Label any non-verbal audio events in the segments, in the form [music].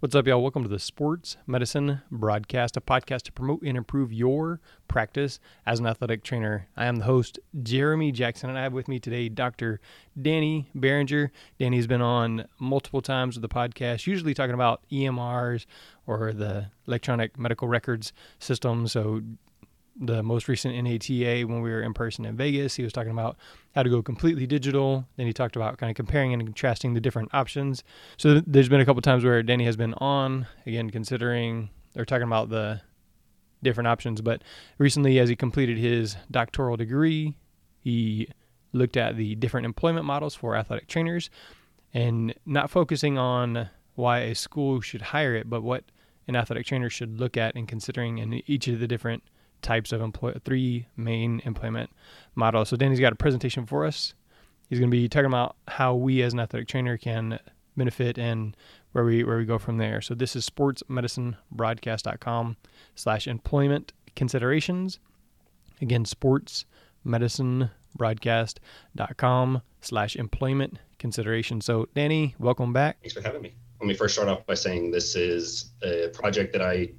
What's up, y'all? Welcome to the Sports Medicine Broadcast, a podcast to promote and improve your practice as an athletic trainer. I am the host, Jeremy Jackson, and I have with me today Dr. Danny Behringer. Danny's been on multiple times with the podcast, usually talking about EMRs or the electronic medical records system. So, the most recent NATA when we were in person in Vegas. He was talking about how to go completely digital. Then he talked about kind of comparing and contrasting the different options. So there's been a couple times where Danny has been on again considering or talking about the different options. But recently, as he completed his doctoral degree, he looked at the different employment models for athletic trainers and not focusing on why a school should hire it, but what an athletic trainer should look at in considering in each of the different types of employ three main employment models. So Danny's got a presentation for us. He's going to be talking about how we as an athletic trainer can benefit and where we where we go from there. So this is sportsmedicinebroadcast.com slash employment considerations. Again, sportsmedicinebroadcast.com slash employment considerations. So Danny, welcome back. Thanks for having me. Let me first start off by saying this is a project that I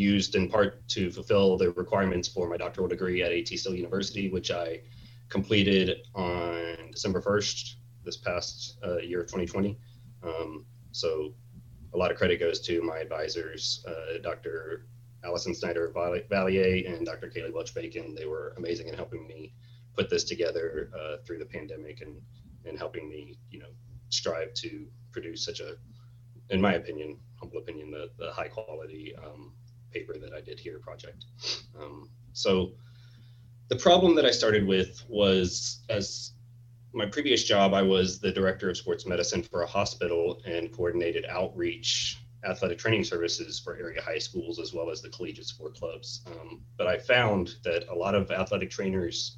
used in part to fulfill the requirements for my doctoral degree at AT Still University, which I completed on December 1st this past uh, year of 2020. Um, so a lot of credit goes to my advisors, uh, Dr. Alison Snyder Valier and Dr. Cailee Welch Bacon. They were amazing in helping me put this together uh, through the pandemic and, and helping me, you know, strive to produce such a, in my opinion, humble opinion, the, the high quality um, paper that I did here project. Um, so the problem that I started with was as my previous job, I was the director of sports medicine for a hospital and coordinated outreach athletic training services for area high schools as well as the collegiate sport clubs. Um, but I found that a lot of athletic trainers,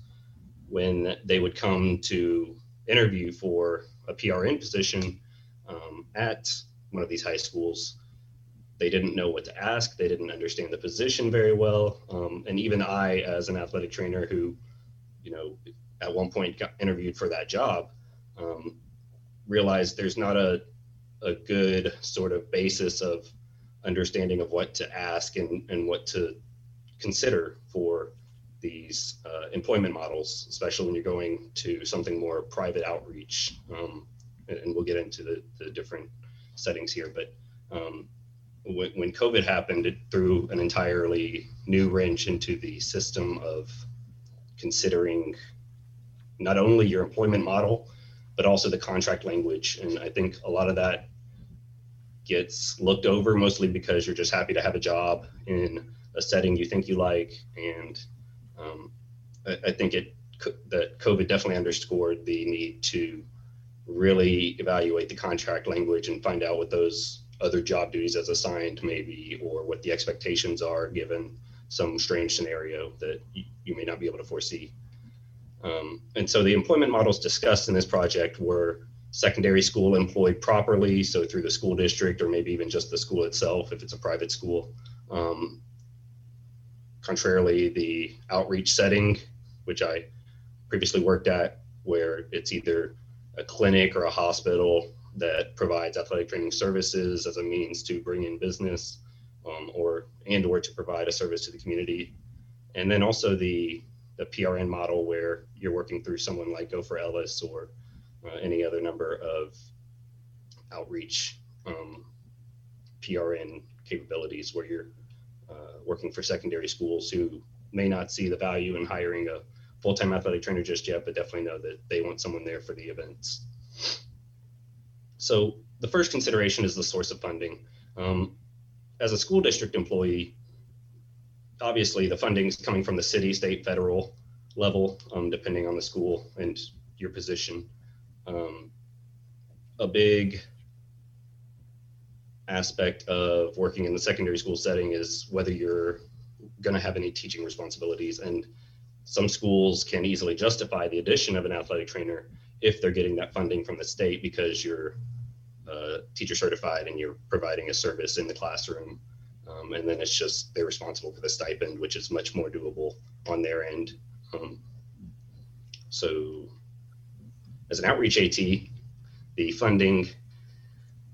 when they would come to interview for a PRN position um, at one of these high schools, they didn't know what to ask. They didn't understand the position very well. Um, and even I, as an athletic trainer who, you know, at one point got interviewed for that job, um, realized there's not a, a good sort of basis of understanding of what to ask and, and what to consider for these uh, employment models, especially when you're going to something more private outreach. Um, and, and, we'll get into the, the different settings here, but um, when, COVID happened, it threw an entirely new wrench into the system of considering not only your employment model, but also the contract language. And I think a lot of that gets looked over mostly because you're just happy to have a job in a setting you think you like. And um, I, I, think it that COVID definitely underscored the need to really evaluate the contract language and find out what those other job duties as assigned maybe or what the expectations are given some strange scenario that you, you may not be able to foresee. Um, and so the employment models discussed in this project were secondary school employed properly so through the school district or maybe even just the school itself if it's a private school. Um, contrarily the outreach setting which i previously worked at where it's either a clinic or a hospital that provides athletic training services as a means to bring in business um, or and or to provide a service to the community. And then also the the prn model where you're working through someone like Go4Ellis or uh, any other number of outreach um, prn capabilities where you're uh, working for secondary schools who may not see the value in hiring a full-time athletic trainer just yet but definitely know that they want someone there for the events so the first consideration is the source of funding. Um, as a school district employee, obviously the funding is coming from the city, state, federal level, um, depending on the school and your position. Um, a big aspect of working in the secondary school setting is whether you're going to have any teaching responsibilities. And some schools can easily justify the addition of an athletic trainer if they're getting that funding from the state because you're uh, teacher certified and you're providing a service in the classroom. Um, and then it's just they're responsible for the stipend, which is much more doable on their end. Um, so, as an outreach AT, the funding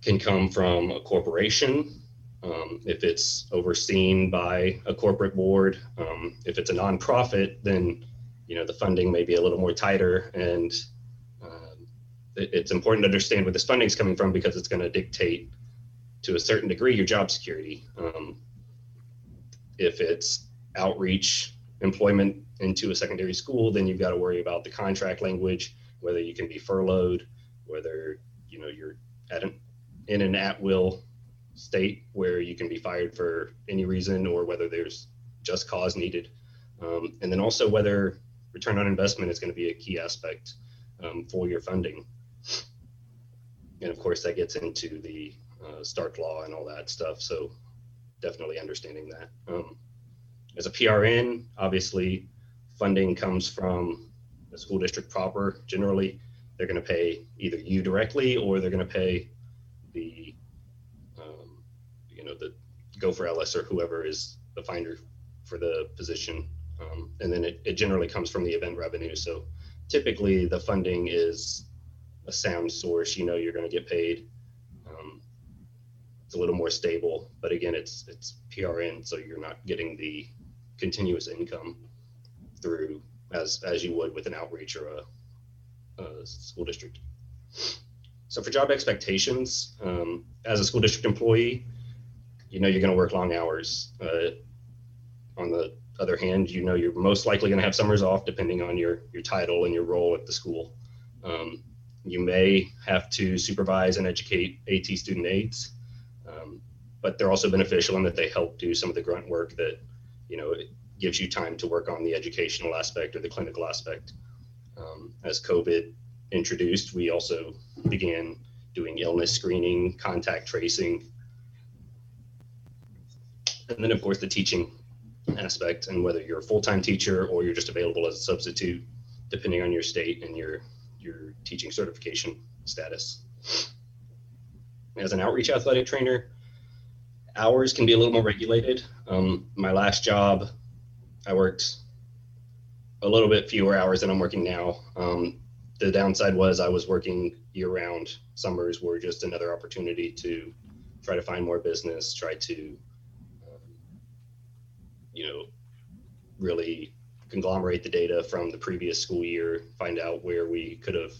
can come from a corporation um, if it's overseen by a corporate board. Um, if it's a nonprofit, then you know the funding may be a little more tighter, and it's important to understand where this funding is coming from because it's going to dictate to a certain degree your job security. Um, if it's outreach employment into a secondary school, then you've got to worry about the contract language, whether you can be furloughed, whether you know you're at an in an at will state where you can be fired for any reason, or whether there's just cause needed, um, and then also whether return on investment is going to be a key aspect um, for your funding. And of course, that gets into the uh, Stark law and all that stuff. So definitely understanding that. Um, as a PRN, obviously, funding comes from the school district proper. Generally, they're going to pay either you directly or they're going to pay the, um, you know, the Go4Ellis or whoever is the finder for the position. Um, and then it, it generally comes from the event revenue. So typically, the funding is a sound source. You know, you're going to get paid um, it's a little more stable but again it's it's prn so you're not getting the continuous income through as as you would with an outreach or a, a school district. So for job expectations, um, as a school district employee, you know you're going to work long hours. Uh, on the other hand, you know you're most likely going to have summers off depending on your your title and your role at the school. Um, you may have to supervise and educate AT student aides, um, but they're also beneficial in that they help do some of the grunt work that you know, it gives you time to work on the educational aspect or the clinical aspect. Um, as COVID introduced, we also began doing illness screening, contact tracing, and then of course the teaching aspect and whether you're a full-time teacher or you're just available as a substitute, depending on your state and your your teaching certification status. As an outreach athletic trainer, hours can be a little more regulated. Um, my last job, I worked a little bit fewer hours than I'm working now. Um, the downside was I was working year round. Summers were just another opportunity to try to find more business, try to, um, you know, really conglomerate the data from the previous school year, find out where we could have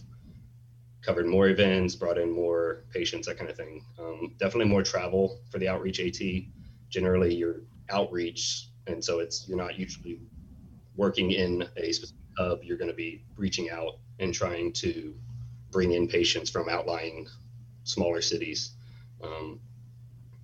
covered more events, brought in more patients, that kind of thing. Um, definitely more travel for the outreach AT. Generally, your outreach, and so it's you're not usually working in a specific hub. You're going to be reaching out and trying to bring in patients from outlying smaller cities. Um,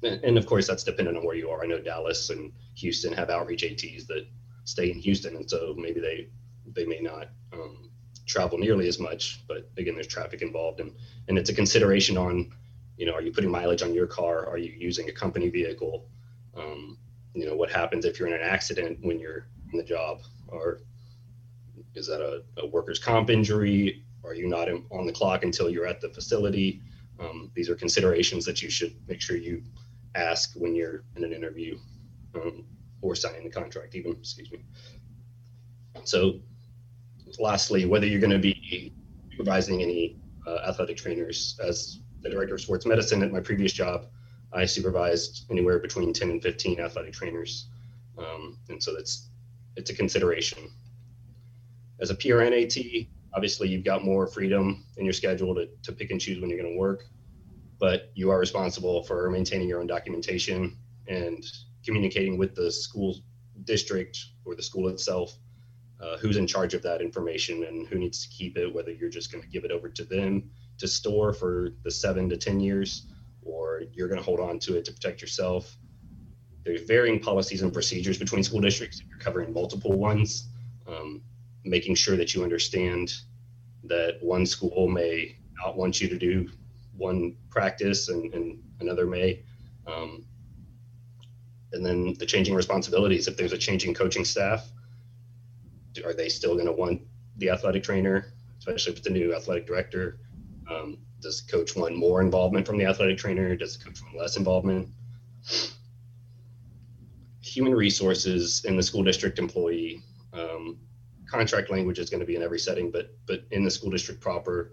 and, and, of course, that's dependent on where you are. I know Dallas and Houston have outreach ATs that stay in Houston, and so maybe they they may not um, travel nearly as much. But again, there's traffic involved, and and it's a consideration on, you know, are you putting mileage on your car? Are you using a company vehicle? Um, you know, what happens if you're in an accident when you're in the job, or is that a, a workers' comp injury? Are you not in, on the clock until you're at the facility? Um, these are considerations that you should make sure you ask when you're in an interview um, or signing the contract, even. Excuse me. So lastly, whether you're going to be supervising any uh, athletic trainers. As the director of sports medicine at my previous job, I supervised anywhere between 10 and 15 athletic trainers. Um, and so that's it's a consideration. As a PRN AT, obviously you've got more freedom in your schedule to, to pick and choose when you're going to work, but you are responsible for maintaining your own documentation and communicating with the school district or the school itself uh, who's in charge of that information and who needs to keep it, whether you're just going to give it over to them to store for the seven to 10 years, or you're going to hold on to it to protect yourself. There's varying policies and procedures between school districts. If you're covering multiple ones, um, making sure that you understand that one school may not want you to do one practice and, and another may. Um, and then the changing responsibilities. If there's a changing coaching staff, are they still going to want the athletic trainer, especially with the new athletic director? Um, does coach want more involvement from the athletic trainer? Does coach want less involvement? Human resources in the school district employee um, contract language is going to be in every setting, but but in the school district proper,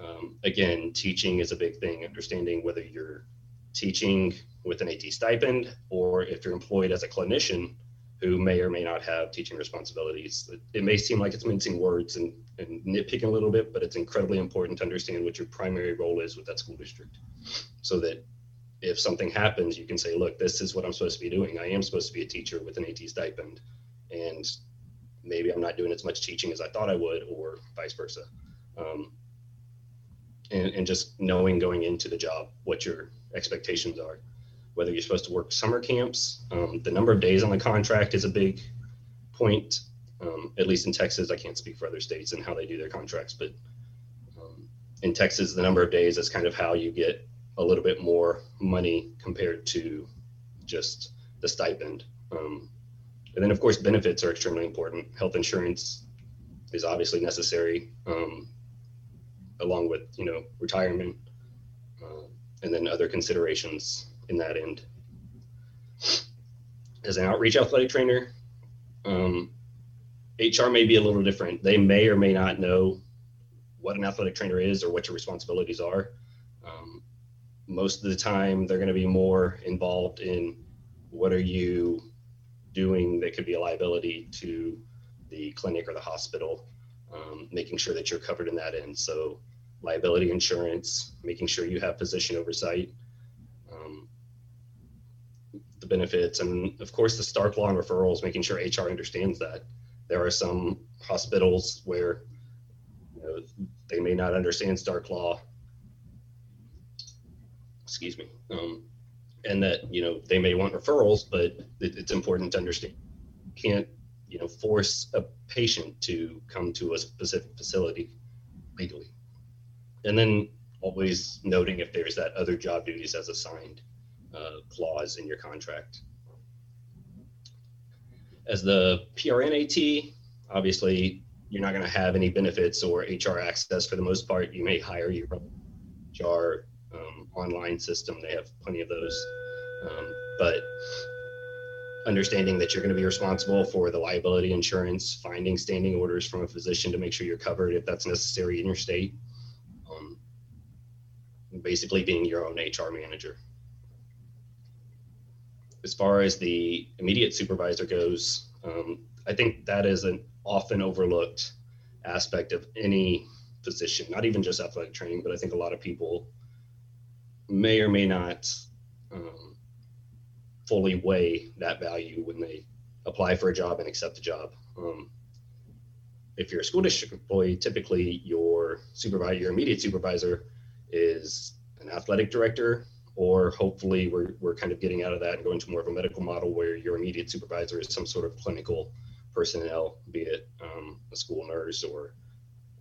Um, again, teaching is a big thing, understanding whether you're teaching with an AT stipend or if you're employed as a clinician who may or may not have teaching responsibilities. It may seem like it's mincing words and, and nitpicking a little bit, but it's incredibly important to understand what your primary role is with that school district so that if something happens, you can say, look, this is what I'm supposed to be doing. I am supposed to be a teacher with an AT stipend. And maybe I'm not doing as much teaching as I thought I would, or vice versa. Um, and, and just knowing going into the job what your expectations are whether you're supposed to work summer camps. Um, the number of days on the contract is a big point, um, at least in Texas. I can't speak for other states and how they do their contracts, but um, in Texas, the number of days is kind of how you get a little bit more money compared to just the stipend. Um, and then, of course, benefits are extremely important. Health insurance is obviously necessary, um, along with you know retirement, uh, and then other considerations in that end. As an outreach athletic trainer, um, HR may be a little different. They may or may not know what an athletic trainer is or what your responsibilities are. Um, most of the time, they're going to be more involved in what are you doing that could be a liability to the clinic or the hospital, um, making sure that you're covered in that end. So, liability insurance, making sure you have physician oversight, benefits and of course the Stark law and referrals, making sure HR understands that. There are some hospitals where you know, they may not understand Stark law. Excuse me. Um, and that you know they may want referrals, but it, it's important to understand. You can't you know force a patient to come to a specific facility legally. And then always noting if there's that other job duties as assigned uh, clause in your contract. As the PRNAT, obviously you're not going to have any benefits or HR access for the most part. You may hire your HR um, online system. They have plenty of those. Um, but understanding that you're going to be responsible for the liability insurance, finding standing orders from a physician to make sure you're covered if that's necessary in your state. Um, basically being your own HR manager as far as the immediate supervisor goes, um, I think that is an often overlooked aspect of any position, not even just athletic training, but I think a lot of people may or may not um, fully weigh that value when they apply for a job and accept a job. Um, if you're a school district employee, typically your supervisor, your immediate supervisor, is an athletic director or hopefully we're, we're kind of getting out of that and going to more of a medical model where your immediate supervisor is some sort of clinical personnel, be it um, a school nurse or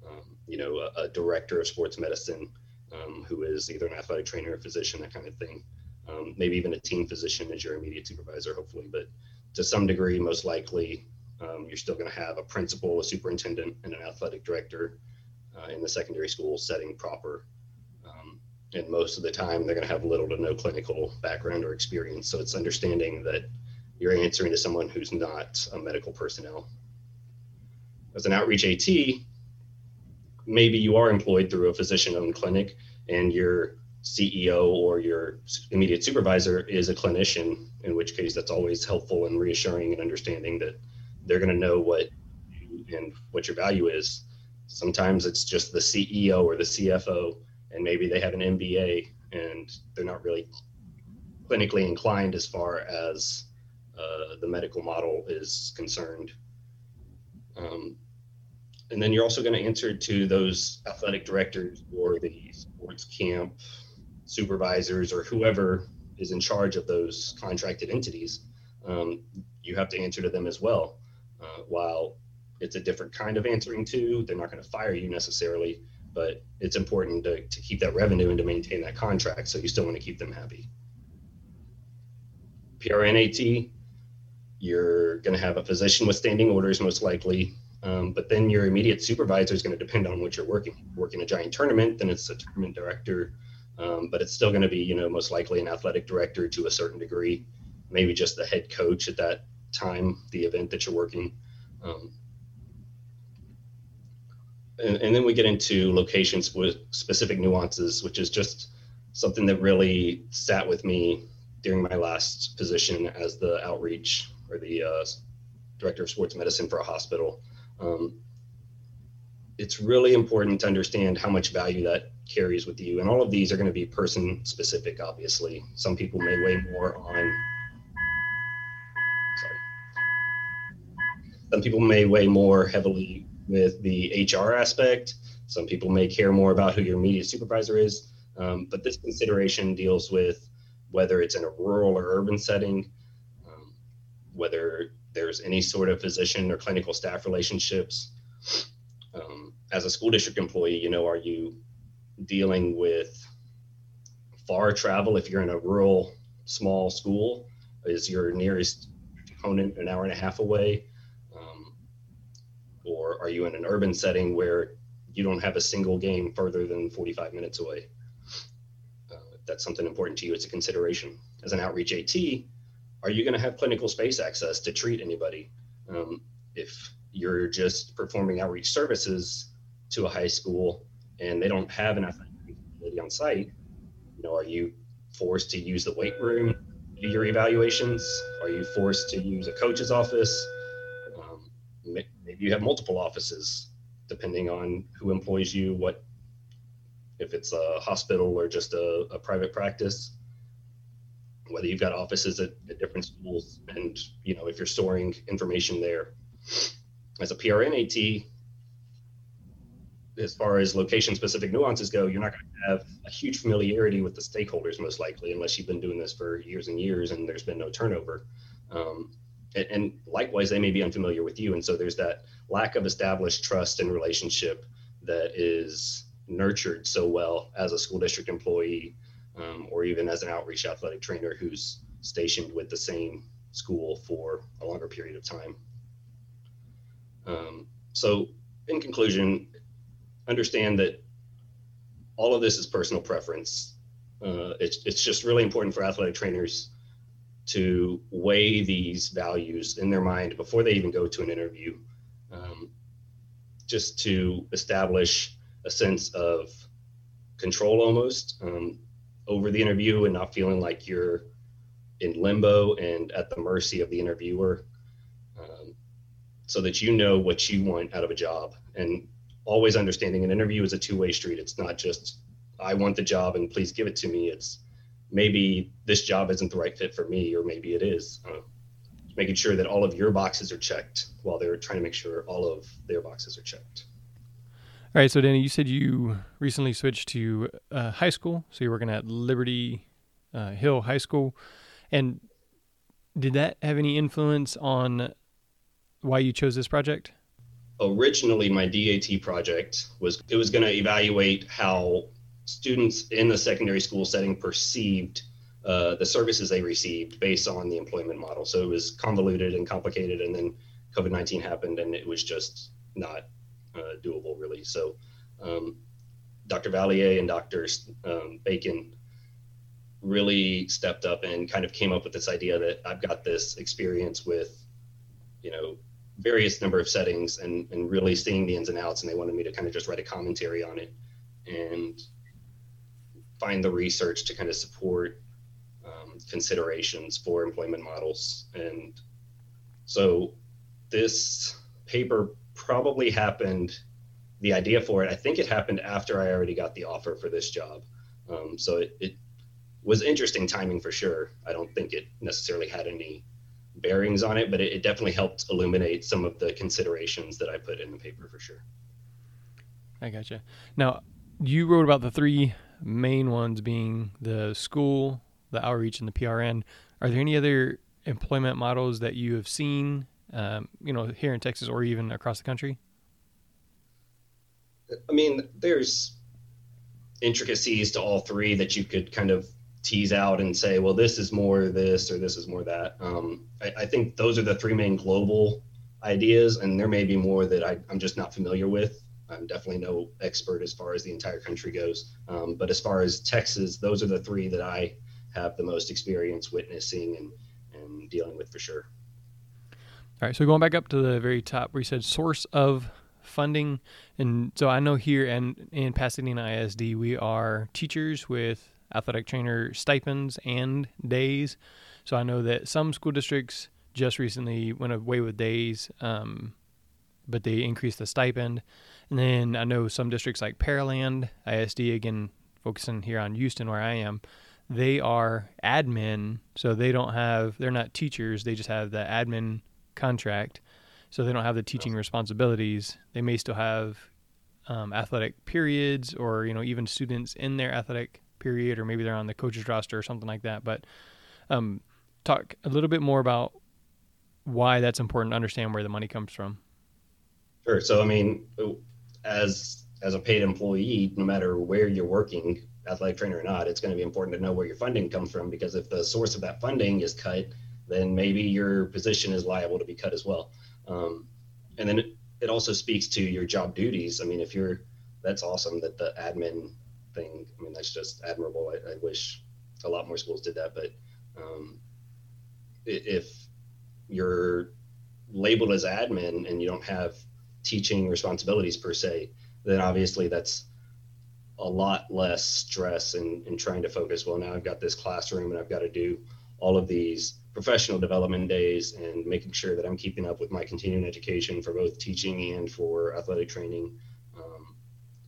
um, you know a, a, director of sports medicine um, who is either an athletic trainer or physician, that kind of thing. Um, maybe even a team physician as your immediate supervisor, hopefully. But to some degree, most likely, um, you're still going to have a principal, a superintendent, and an athletic director uh, in the secondary school setting proper and most of the time they're going to have little to no clinical background or experience. So it's understanding that you're answering to someone who's not a medical personnel. As an outreach AT, maybe you are employed through a physician owned clinic and your CEO or your immediate supervisor is a clinician, in which case that's always helpful and reassuring and understanding that they're going to know what and what your value is. Sometimes it's just the CEO or the CFO and maybe they have an MBA and they're not really clinically inclined as far as uh, the medical model is concerned. Um, and then you're also going to answer to those athletic directors or the sports camp supervisors or whoever is in charge of those contracted entities. Um, you have to answer to them as well. Uh, while it's a different kind of answering to, they're not going to fire you necessarily but it's important to, to keep that revenue and to maintain that contract. So you still want to keep them happy. PRNAT, you're going to have a physician with standing orders most likely, um, but then your immediate supervisor is going to depend on what you're working. Working a giant tournament, then it's a tournament director, um, but it's still going to be, you know, most likely an athletic director to a certain degree, maybe just the head coach at that time, the event that you're working. Um, and, and then we get into locations with specific nuances, which is just something that really sat with me during my last position as the outreach or the uh, director of sports medicine for a hospital. Um, it's really important to understand how much value that carries with you. And all of these are going to be person specific, obviously. Some people may weigh more on, some people may weigh more heavily with the HR aspect. Some people may care more about who your immediate supervisor is. Um, but this consideration deals with whether it's in a rural or urban setting, um, whether there's any sort of physician or clinical staff relationships. Um, as a school district employee, you know, are you dealing with far travel if you're in a rural small school? Is your nearest opponent an hour and a half away? Or are you in an urban setting where you don't have a single game further than 45 minutes away? Uh, that's something important to you It's a consideration. As an outreach AT, are you going to have clinical space access to treat anybody? Um, if you're just performing outreach services to a high school and they don't have an athletic facility on site, you know, are you forced to use the weight room do your evaluations? Are you forced to use a coach's office? Um, you have multiple offices, depending on who employs you, what if it's a hospital or just a, a private practice. Whether you've got offices at, at, different schools and you know if you're storing information there. As a prn at as far as location specific nuances go you're not going to have a huge familiarity with the stakeholders most likely unless you've been doing this for years and years and there's been no turnover. Um, and, likewise they may be unfamiliar with you and so there's that lack of established trust and relationship that is nurtured so well as a school district employee um, or even as an outreach athletic trainer who's stationed with the same school for a longer period of time. Um, so, in conclusion, understand that all of this is personal preference. Uh, it's, it's just really important for athletic trainers to weigh these values in their mind before they even go to an interview, um, just to establish a sense of control almost. Um, over the interview and not feeling like you're in limbo and at the mercy of the interviewer um, so that you know what you want out of a job and always understanding an interview is a two-way street it's not just i want the job and please give it to me it's maybe this job isn't the right fit for me or maybe it is. Uh, making sure that all of your boxes are checked while they're trying to make sure all of their boxes are checked. All right, so Danny, you said you recently switched to uh, high school, so you're working at Liberty uh, Hill High School, and did that have any influence on why you chose this project? Originally, my DAT project was it was going to evaluate how students in the secondary school setting perceived uh, the services they received based on the employment model. So it was convoluted and complicated, and then COVID nineteen happened, and it was just not uh, doable really. So um, Dr. Valier and Dr. Um, Bacon really stepped up and kind of came up with this idea that I've got this experience with, you know, various number of settings and, and really seeing the ins and outs. And they wanted me to kind of just write a commentary on it and find the research to kind of support um, considerations for employment models. And so this paper probably happened the idea for it i think it happened after i already got the offer for this job. Um, so it, it was interesting timing for sure. I don't think it necessarily had any bearings on it but it, it definitely helped illuminate some of the considerations that i put in the paper for sure. I gotcha. Now you wrote about the three main ones being the school the outreach and the prn are there any other employment models that you have seen um, you know, here in Texas or even across the country? I mean, there's intricacies to all three that you could kind of tease out and say, well, this is more this or this is more that. Um, I, I, think those are the three main global ideas, and there may be more that I, am just not familiar with. I'm definitely no expert as far as the entire country goes. Um, but as far as Texas, those are the three that I have the most experience witnessing and, and dealing with for sure. All right, so going back up to the very top where you said source of funding. And so I know here in, in Pasadena ISD, we are teachers with athletic trainer stipends and days. So I know that some school districts just recently went away with days, um, but they increased the stipend. And then I know some districts like Pearland ISD, again, focusing here on Houston where I am, they are admin, so they don't have they're not teachers, they just have the admin contract. So they don't have the teaching responsibilities. They may still have um, athletic periods or you know even students in their athletic period or maybe they're on the coaches roster or something like that. But um, talk a little bit more about why that's important to understand where the money comes from. Sure. So I mean, as as a paid employee, no matter where you're working, athletic trainer or not, it's going to be important to know where your funding comes from because if the source of that funding is cut, then maybe your position is liable to be cut as well. Um, and then it, it also speaks to your job duties. I mean, if you're, that's awesome that the admin thing, I mean, that's just admirable. I, I wish a lot more schools did that. But um, if you're labeled as admin and you don't have teaching responsibilities per se, then obviously that's a lot less stress in, in trying to focus. Well, now I've got this classroom and I've got to do all of these professional development days and making sure that I'm keeping up with my continuing education for both teaching and for athletic training. Um,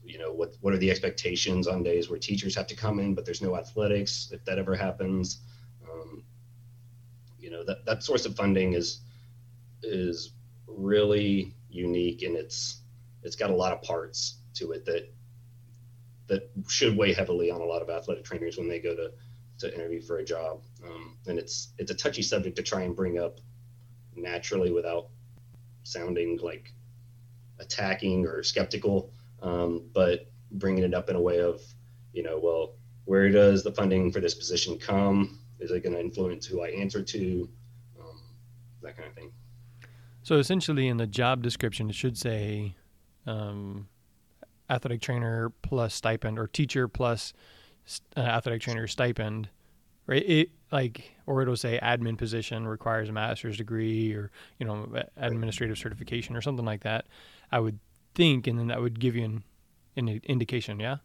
you know, what, what are the expectations on days where teachers have to come in, but there's no athletics, if that ever happens. Um, you know, that, that source of funding is, is really unique and it's, it's got a lot of parts to it that that should weigh heavily on a lot of athletic trainers when they go to to interview for a job. Um, and it's it's a touchy subject to try and bring up naturally without sounding like attacking or skeptical, um, but bringing it up in a way of you know, well, where does the funding for this position come? Is it going to influence who I answer to? Um, that kind of thing. So essentially, in the job description, it should say um, athletic trainer plus stipend or teacher plus uh, athletic trainer stipend, right? It like or it'll say admin position requires a master's degree or you know administrative certification or something like that. I would think, and then that would give you an, an indication. Yeah.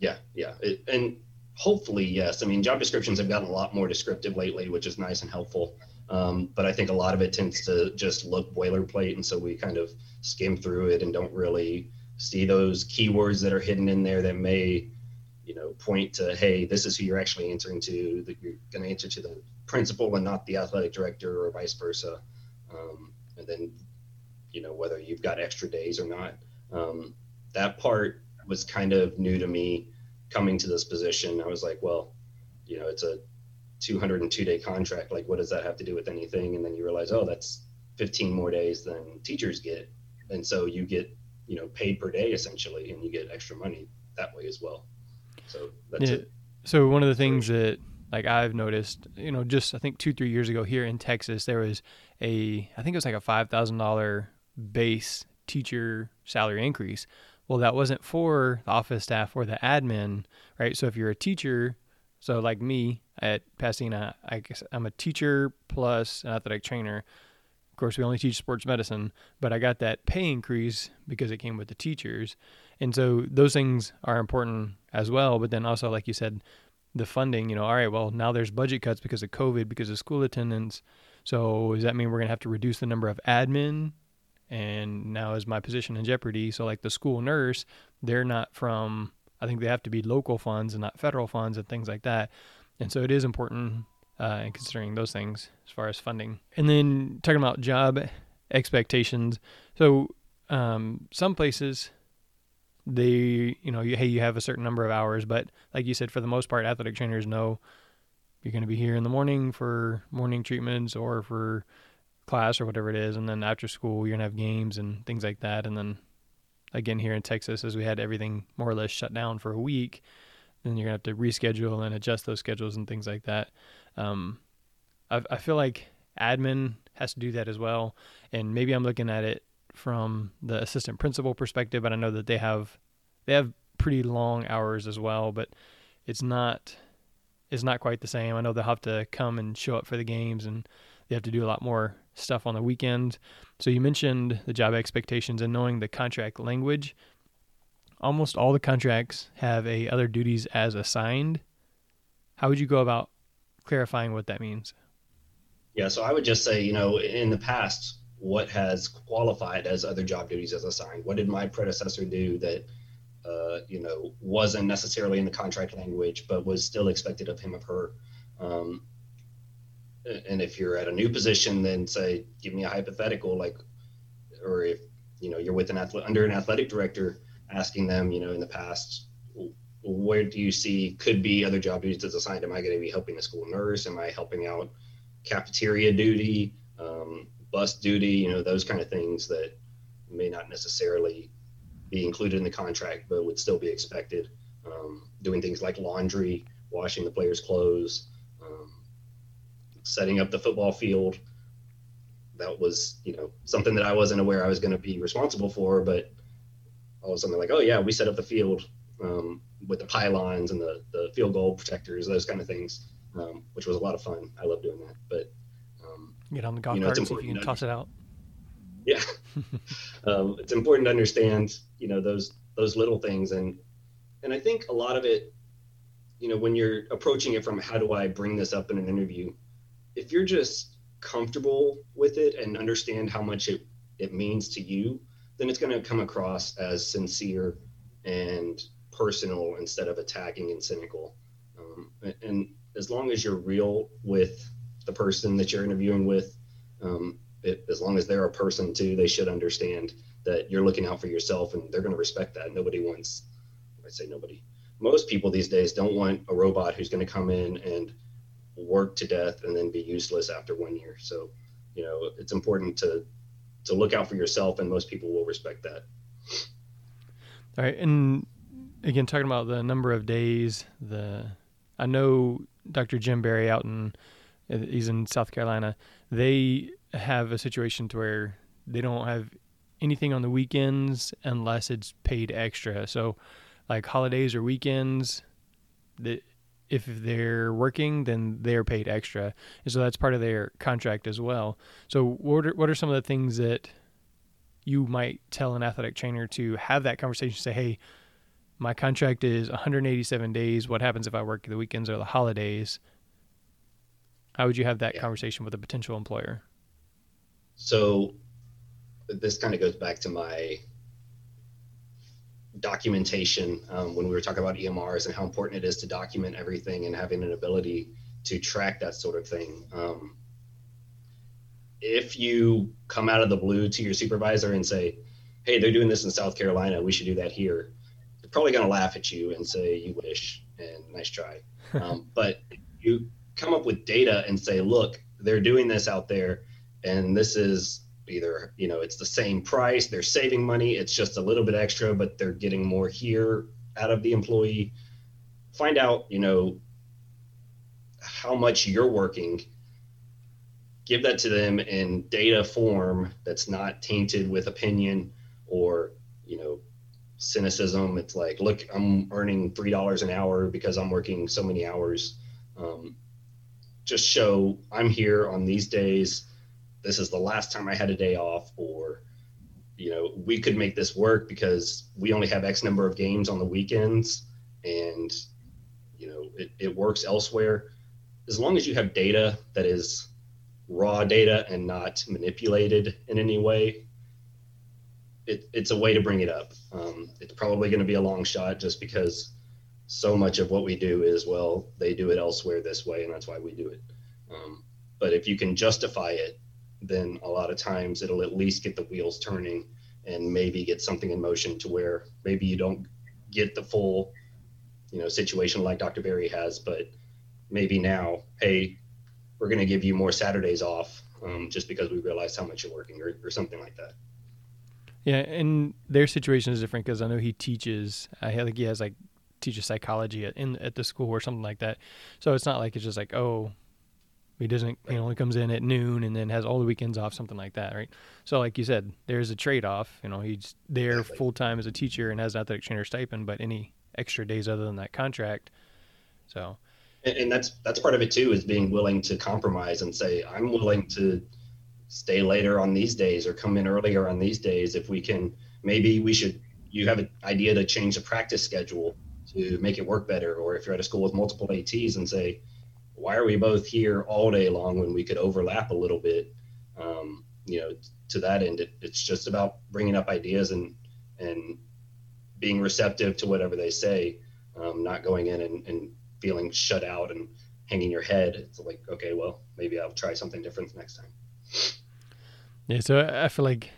Yeah, yeah, it, and hopefully yes. I mean, job descriptions have gotten a lot more descriptive lately, which is nice and helpful. Um, but I think a lot of it tends to just look boilerplate, and so we kind of skim through it and don't really see those keywords that are hidden in there that may you know point to hey this is who you're actually answering to that you're going to answer to the principal and not the athletic director or vice versa. Um, and then you know whether you've got extra days or not. Um, that part was kind of new to me coming to this position. I was like well you know it's a 202 day contract like what does that have to do with anything and then you realize oh that's 15 more days than teachers get and so you get you know paid per day essentially, and you get extra money that way as well. So that's yeah. it. So one of the things that like I've noticed, you know, just I think two three years ago here in Texas, there was a I think it was like a five thousand dollar base teacher salary increase. Well, that wasn't for the office staff or the admin, right? So if you're a teacher, so like me at Pasadena, I guess I'm a teacher plus an athletic trainer. Of course, we only teach sports medicine, but I got that pay increase because it came with the teachers. And so those things are important as well. But then also, like you said, the funding, you know, all right, well, now there's budget cuts because of COVID, because of school attendance. So does that mean we're going to have to reduce the number of admin? And now is my position in jeopardy? So, like the school nurse, they're not from, I think they have to be local funds and not federal funds and things like that. And so it is important uh, considering those things as far as funding. And then talking about job expectations. So um, some places they you know you, hey you have a certain number of hours, but like you said, for the most part, athletic trainers know you're going to be here in the morning for morning treatments or for class or whatever it is, and then after school you're gonna have games and things like that, and then again here in Texas, as we had everything more or less shut down for a week, then you're gonna have to reschedule and adjust those schedules and things like that. Um, I, I feel like admin has to do that as well, and maybe I'm looking at it from the assistant principal perspective, but I know that they have they have pretty long hours as well, but it's not it's not quite the same. I know they'll have to come and show up for the games and they have to do a lot more stuff on the weekend. So you mentioned the job expectations and knowing the contract language. Almost all the contracts have a other duties as assigned. How would you go about clarifying what that means? Yeah, so I would just say, you know, in the past, what has qualified as other job duties as assigned? What did my predecessor do that, uh, you know, wasn't necessarily in the contract language, but was still expected of him or her? Um, and if you're at a new position, then say, give me a hypothetical, like, or if you know you're with an athlete under an athletic director, asking them, you know, in the past, where do you see could be other job duties as assigned? Am I going to be helping the school nurse? Am I helping out cafeteria duty, um, bus duty? You know, those kind of things that may not necessarily be included in the contract, but would still be expected. Um, doing things like laundry, washing the players' clothes, um, setting up the football field. That was, you know, something that I wasn't aware I was going to be responsible for, but all of a sudden, like, oh yeah, we set up the field um, with the pylons and the the field goal protectors, those kind of things, um, which was a lot of fun. I love doing that. But um, get on the golf you know, cart, see if you can toss it out. [laughs] Yeah, [laughs] um, it's important to understand, you know, those those little things, and and I think a lot of it, you know, when you're approaching it from how do I bring this up in an interview, if you're just comfortable with it and understand how much it it means to you, then it's going to come across as sincere and personal instead of attacking and cynical. Um, and as long as you're real with the person that you're interviewing with, um, it, as long as they're a person too, they should understand that you're looking out for yourself and they're going to respect that. Nobody wants, I say nobody, most people these days don't want a robot who's going to come in and work to death and then be useless after one year. So, you know, it's important to to look out for yourself, and most people will respect that. All right, and again, talking about the number of days, the I know Dr. Jim Barry out in uh, he's in South Carolina. They have a situation to where they don't have anything on the weekends unless it's paid extra. So, like holidays or weekends, that if they're working, then they're paid extra, and so that's part of their contract as well. So, what are, what are some of the things that you might tell an athletic trainer to have that conversation? Say, hey, my contract is 187 days. What happens if I work the weekends or the holidays? How would you have that yeah. conversation with a potential employer? So, this kind of goes back to my documentation um, when we were talking about EMRs and how important it is to document everything and having an ability to track that sort of thing. Um, if you come out of the blue to your supervisor and say, "Hey, they're doing this in South Carolina. We should do that here," they're probably going to laugh at you and say, "You wish," and nice try. [laughs] um, but you come up with data and say, "Look, they're doing this out there, and this is either you know it's the same price they're saving money it's just a little bit extra but they're getting more here out of the employee. Find out you know how much you're working. Give that to them in data form that's not tainted with opinion or you know cynicism. It's like look i'm earning three dollars an hour because i'm working so many hours. Um, just show i'm here on these days this is the last time I had a day off, or you know, we could make this work because we only have X number of games on the weekends, and you know, it, it works elsewhere. As long as you have data that is raw data and not manipulated in any way, it, it's a way to bring it up. Um, it's probably going to be a long shot just because so much of what we do is well, they do it elsewhere this way, and that's why we do it. Um, but if you can justify it then a lot of times it'll at least get the wheels turning and maybe get something in motion to where maybe you don't get the full you know situation like dr barry has but maybe now hey we're going to give you more saturdays off um, just because we realize how much you're working or, or something like that. Yeah and their situation is different because i know he teaches i think he has like teaches psychology at, in at the school or something like that. So it's not like it's just like oh he doesn't, he only comes in at noon and then has all the weekends off, something like that, right? So, like you said, there's a trade off. You know, he's there exactly. full time as a teacher and has an athletic trainer stipend, but any extra days other than that contract. So, And, and that's that's part of it too, is being willing to compromise and say, I'm willing to stay later on these days or come in earlier on these days if we can. Maybe we should. You have an idea to change the practice schedule to make it work better, or if you're at a school with multiple ATs and say, why are we both here all day long when we could overlap a little bit? Um, you know, to that end, it, it's just about bringing up ideas and and being receptive to whatever they say, um, not going in and, and feeling shut out and hanging your head. It's like, okay, well, maybe I'll try something different next time. Yeah, so I feel like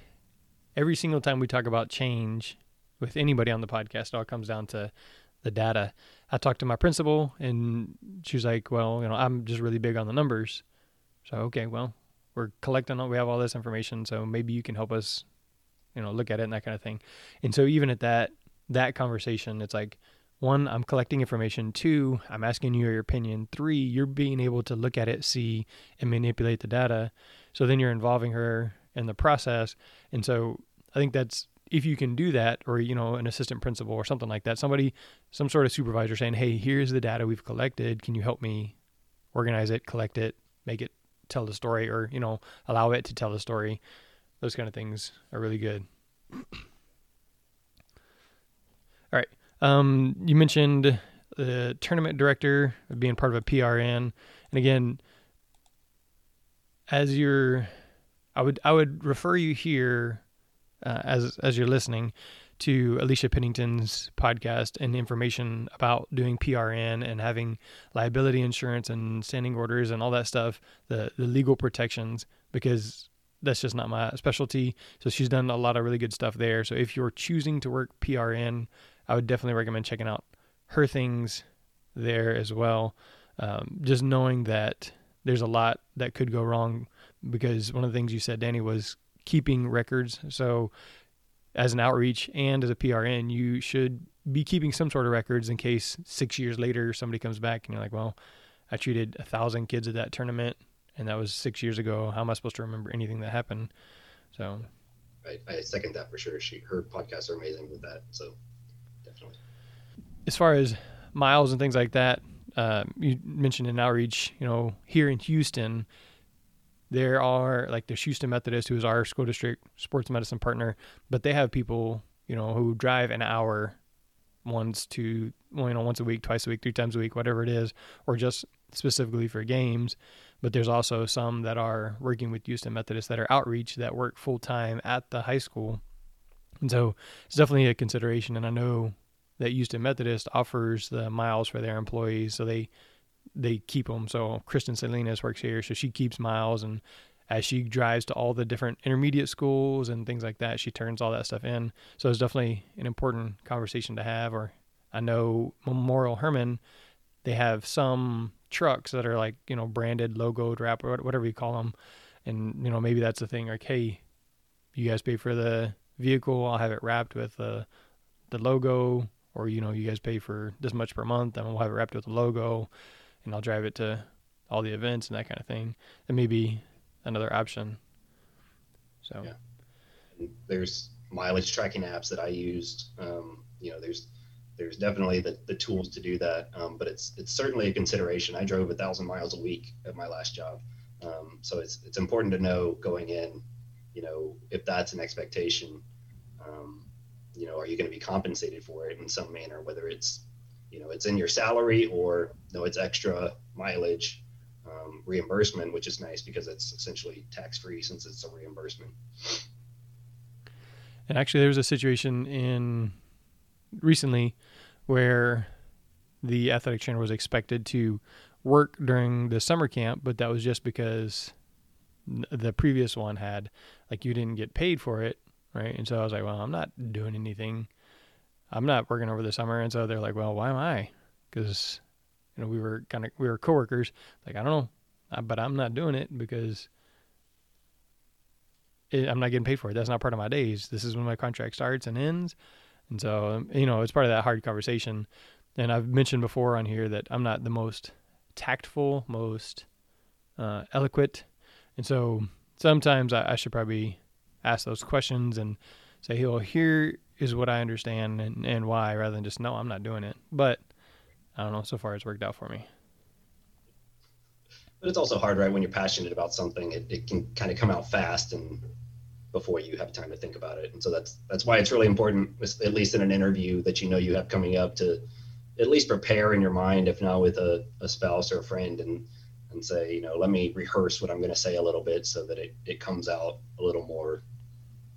every single time we talk about change with anybody on the podcast, it all comes down to the data. I talked to my principal, and she was like, "Well, you know, I'm just really big on the numbers." So, okay, well, we're collecting we have all this information so maybe you can help us you know look at it and that kind of thing. And so even at that that conversation it's like one i'm collecting information. Two i'm asking you your opinion. Three you're being able to look at it see and manipulate the data. So then you're involving her in the process. And so i think that's if you can do that or you know an assistant principal or something like that somebody some sort of supervisor saying hey here's the data we've collected. Can you help me organize it collect it make it tell the story or you know allow it to tell the story? Those kind of things are really good. All right. Um, you mentioned the tournament director being part of a prn and again as you're i would i would refer you here uh, as as you're listening to Alicia Pennington's podcast and information about doing PRN and having liability insurance and standing orders and all that stuff, the the legal protections, because that's just not my specialty. So she's done a lot of really good stuff there. So if you're choosing to work PRN, I would definitely recommend checking out her things there as well. Um, just knowing that there's a lot that could go wrong because one of the things you said, Danny, was keeping records. So as an outreach and as a PRN, you should be keeping some sort of records in case six years later somebody comes back and you're like, well, I treated a thousand kids at that tournament and that was six years ago. How am I supposed to remember anything that happened? So I, I second that for sure. She her podcasts are amazing with that. So definitely. As far as miles and things like that, uh, you mentioned in outreach, you know, here in Houston, there are like the Houston Methodist, who is our school district sports medicine partner, but they have people, you know, who drive an hour once to, you know, once a week, twice a week, three times a week, whatever it is, or just specifically for games. But there's also some that are working with Houston Methodist that are outreach that work full time at the high school. And so it's definitely a consideration. And I know that Houston Methodist offers the miles for their employees. So they, they keep them. So Kristen Salinas works here, so she keeps miles, and as she drives to all the different intermediate schools and things like that, she turns all that stuff in. So it's definitely an important conversation to have. Or I know Memorial Hermann, they have some trucks that are like you know branded, logoed, wrap, or whatever you call them, and you know maybe that's the thing. Like, hey, you guys pay for the vehicle, I'll have it wrapped with the the logo, or you know you guys pay for this much per month, and we'll have it wrapped with the logo and I'll drive it to all the events and that kind of thing. That may be another option. So yeah. there's mileage tracking apps that I used. Um, you know, there's there's definitely the, the tools to do that, um, but it's it's certainly a consideration. I drove a thousand miles a week at my last job, um, so it's it's important to know going in, you know, if that's an expectation. Um, you know, are you going to be compensated for it in some manner, whether it's you know it's in your salary or no it's extra mileage um, reimbursement which is nice because it's essentially tax free since it's a reimbursement. And actually there was a situation in recently where the athletic trainer was expected to work during the summer camp but that was just because the previous one had like you didn't get paid for it right? And so i was like well i'm not doing anything I'm not working over the summer. And so they're like, well, why am I? Because, you know, we were kind of, we were coworkers. Like, I don't know, but I'm not doing it because it, I'm not getting paid for it. That's not part of my days. This is when my contract starts and ends. And so, um, you know, it's part of that hard conversation. And I've mentioned before on here that I'm not the most tactful, most uh, eloquent. And so sometimes I, I should probably ask those questions and say, well, here is what I understand and, and why rather than just, no, I'm not doing it. But I don't know. So far, it's worked out for me. but it's also hard, right? When you're passionate about something, it, it can kind of come out fast and before you have time to think about it. And so that's that's why it's really important, at least in an interview that you know you have coming up, to at least prepare in your mind, if not with a, a spouse or a friend, and and say, you know, let me rehearse what I'm going to say a little bit so that it, it comes out a little more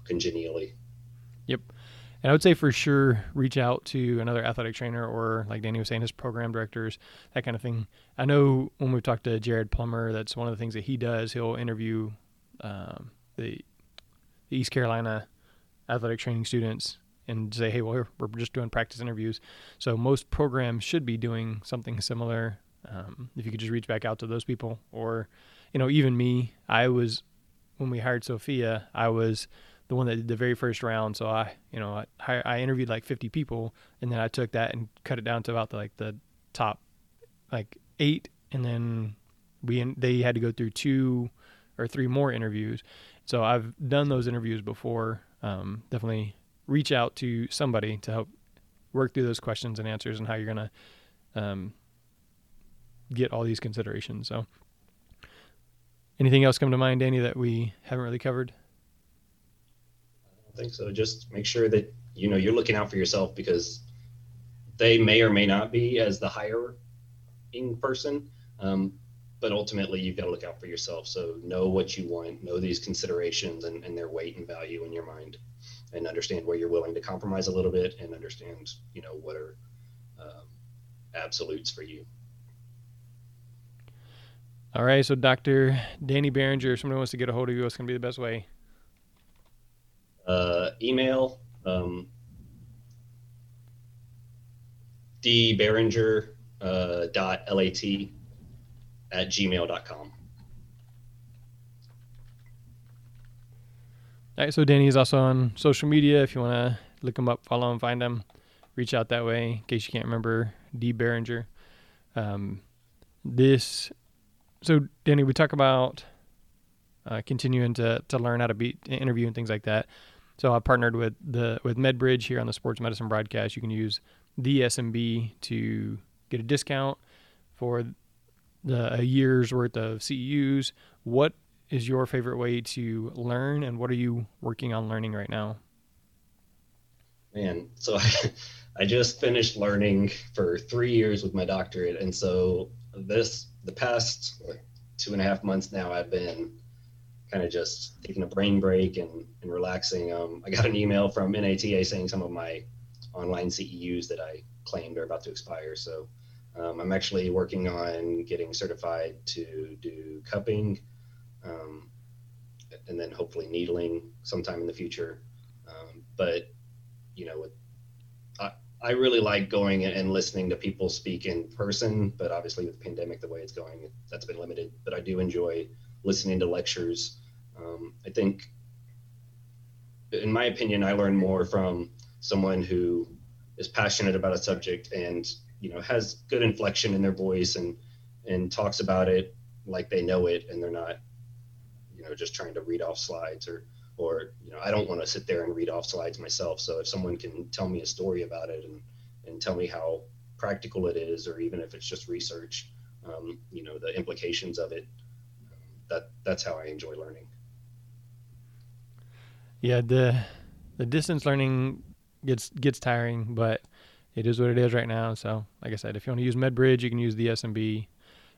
congenially. And I would say for sure, reach out to another athletic trainer or, like Danny was saying, his program directors, that kind of thing. I know when we've talked to Jared Plummer, that's one of the things that he does. He'll interview um, the, the East Carolina athletic training students and say, hey, well, we're, we're just doing practice interviews. So most programs should be doing something similar. Um, if you could just reach back out to those people, or, you know, even me, I was, when we hired Sophia, I was the one that did the very first round. So I, you know, I, I interviewed like 50 people, and then I took that and cut it down to about the, like the top, like eight, and then we they had to go through two or three more interviews. So I've done those interviews before. Um, definitely reach out to somebody to help work through those questions and answers and how you're gonna um, get all these considerations. So, anything else come to mind, Danny, that we haven't really covered? Think so. Just make sure that you know you're looking out for yourself because they may or may not be as the hiring person, um, but ultimately you've got to look out for yourself. So know what you want, know these considerations and, and their weight and value in your mind, and understand where you're willing to compromise a little bit, and understand you know what are um, absolutes for you. All right, so Dr. Danny Behringer, if somebody wants to get a hold of you, what's going to be the best way? Uh, email um, uh, dot lat at gmail.com. All right, so Danny is also on social media. If you want to look him up, follow him, find him, reach out that way. In case you can't remember, D Behringer. Um, this, so Danny, we talk about uh, continuing to to learn how to be interview and things like that. So I partnered with the with MedBridge here on the Sports Medicine broadcast. You can use the SMB to get a discount for the, a year's worth of CEUs. What is your favorite way to learn, and what are you working on learning right now? Man, so [laughs] I, I just finished learning for three years with my doctorate, and so this the past two and a half months now I've been kind of just taking a brain break and, and relaxing. Um, I got an email from NATA saying some of my online CEUs that I claimed are about to expire. So um, I'm actually working on getting certified to do cupping um, and then hopefully needling sometime in the future. Um, but, you know, I, I really like going and listening to people speak in person, but obviously with the pandemic, the way it's going, that's been limited. But I do enjoy listening to lectures. Um, I think, in my opinion, I learn more from someone who is passionate about a subject and you know has good inflection in their voice and and talks about it like they know it and they're not you know just trying to read off slides or or you know I don't want to sit there and read off slides myself. So if someone can tell me a story about it and and tell me how practical it is, or even if it's just research, um, you know the implications of it, that that's how I enjoy learning. Yeah, the the distance learning gets gets tiring, but it is what it is right now. So, like I said, if you want to use MedBridge, you can use the SMB,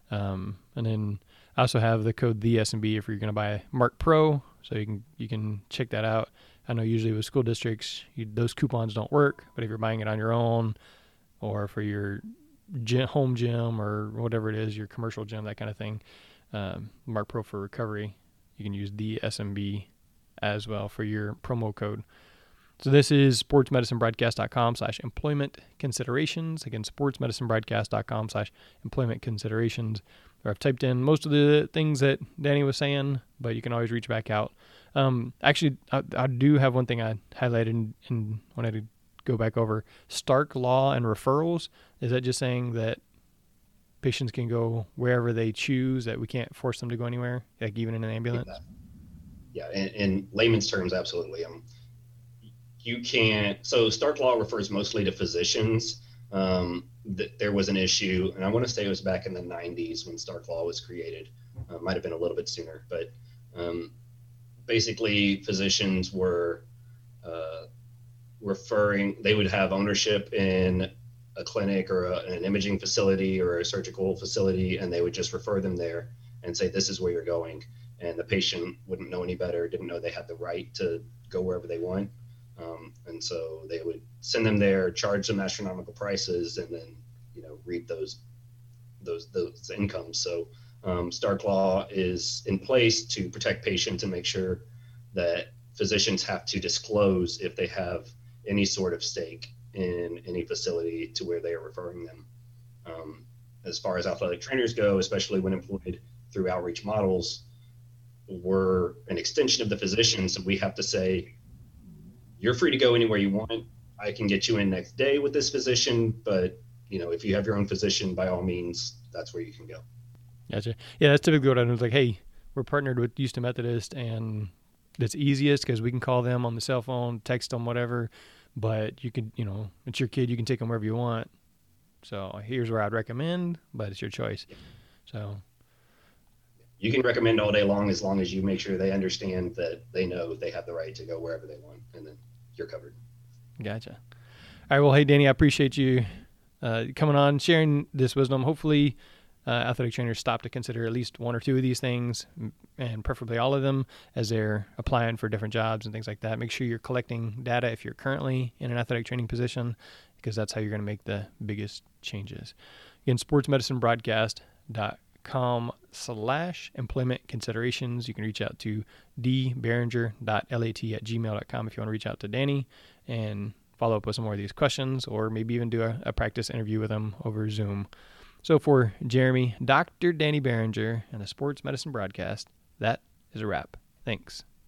um, and then I also have the code the SMB if you're going to buy Marc Pro, so you can you can check that out. I know usually with school districts, you, those coupons don't work, but if you're buying it on your own or for your gym, home gym or whatever it is, your commercial gym, that kind of thing, um, Marc Pro for recovery, you can use the SMB as well for your promo code. So this is sportsmedicinebroadcast.com slash employment considerations. Again, sportsmedicinebroadcast.com slash employment considerations. I've typed in most of the things that Danny was saying, but you can always reach back out. Um, actually, I, I, do have one thing I highlighted and, and wanted to go back over. Stark law and referrals. Is that just saying that patients can go wherever they choose, that we can't force them to go anywhere, like even in an ambulance? Yeah yeah, in, in layman's terms, absolutely. Um, you can't. So Stark Law refers mostly to physicians, um, th- there was an issue, and I want to say it was back in the 90s when Stark Law was created. Uh, might have been a little bit sooner, but um, basically, physicians were uh, referring, they would have ownership in a clinic or a, an imaging facility or a surgical facility, and they would just refer them there and say, This is where you're going. And the patient wouldn't know any better, didn't know they had the right to go wherever they want. Um, and so they would send them there, charge them astronomical prices, and then you know reap those those those incomes. So um, Stark Law is in place to protect patients and make sure that physicians have to disclose if they have any sort of stake in any facility to where they are referring them. Um, as far as athletic trainers go, especially when employed through outreach models, we're an extension of the physician. So we have to say, you're free to go anywhere you want. I can get you in next day with this physician, but you know, if you have your own physician, by all means, that's where you can go. Gotcha. Yeah, that's typically what I was like. Hey, we're partnered with Houston Methodist, and it's easiest because we can call them on the cell phone, text them, whatever. But you can, you know, it's your kid. You can take them wherever you want. So here's where I'd recommend, but it's your choice. So you can recommend all day long as long as you make sure they understand that they know they have the right to go wherever they want, and then you're covered. Gotcha. All right. Well, hey, Danny, I appreciate you uh, coming on, sharing this wisdom. Hopefully, uh, athletic trainers stop to consider at least one or two of these things, and preferably all of them, as they're applying for different jobs and things like that. Make sure you're collecting data if you're currently in an athletic training position, because that's how you're going to make the biggest changes. Again, sportsmedicinebroadcast.com slash employment considerations. You can reach out to dberinger.lat at gmail.com if you want to reach out to Danny and follow up with some more of these questions or maybe even do a, a practice interview with him over Zoom. So for Jeremy, Dr. Danny Beringer, and the sports medicine broadcast, that is a wrap. Thanks.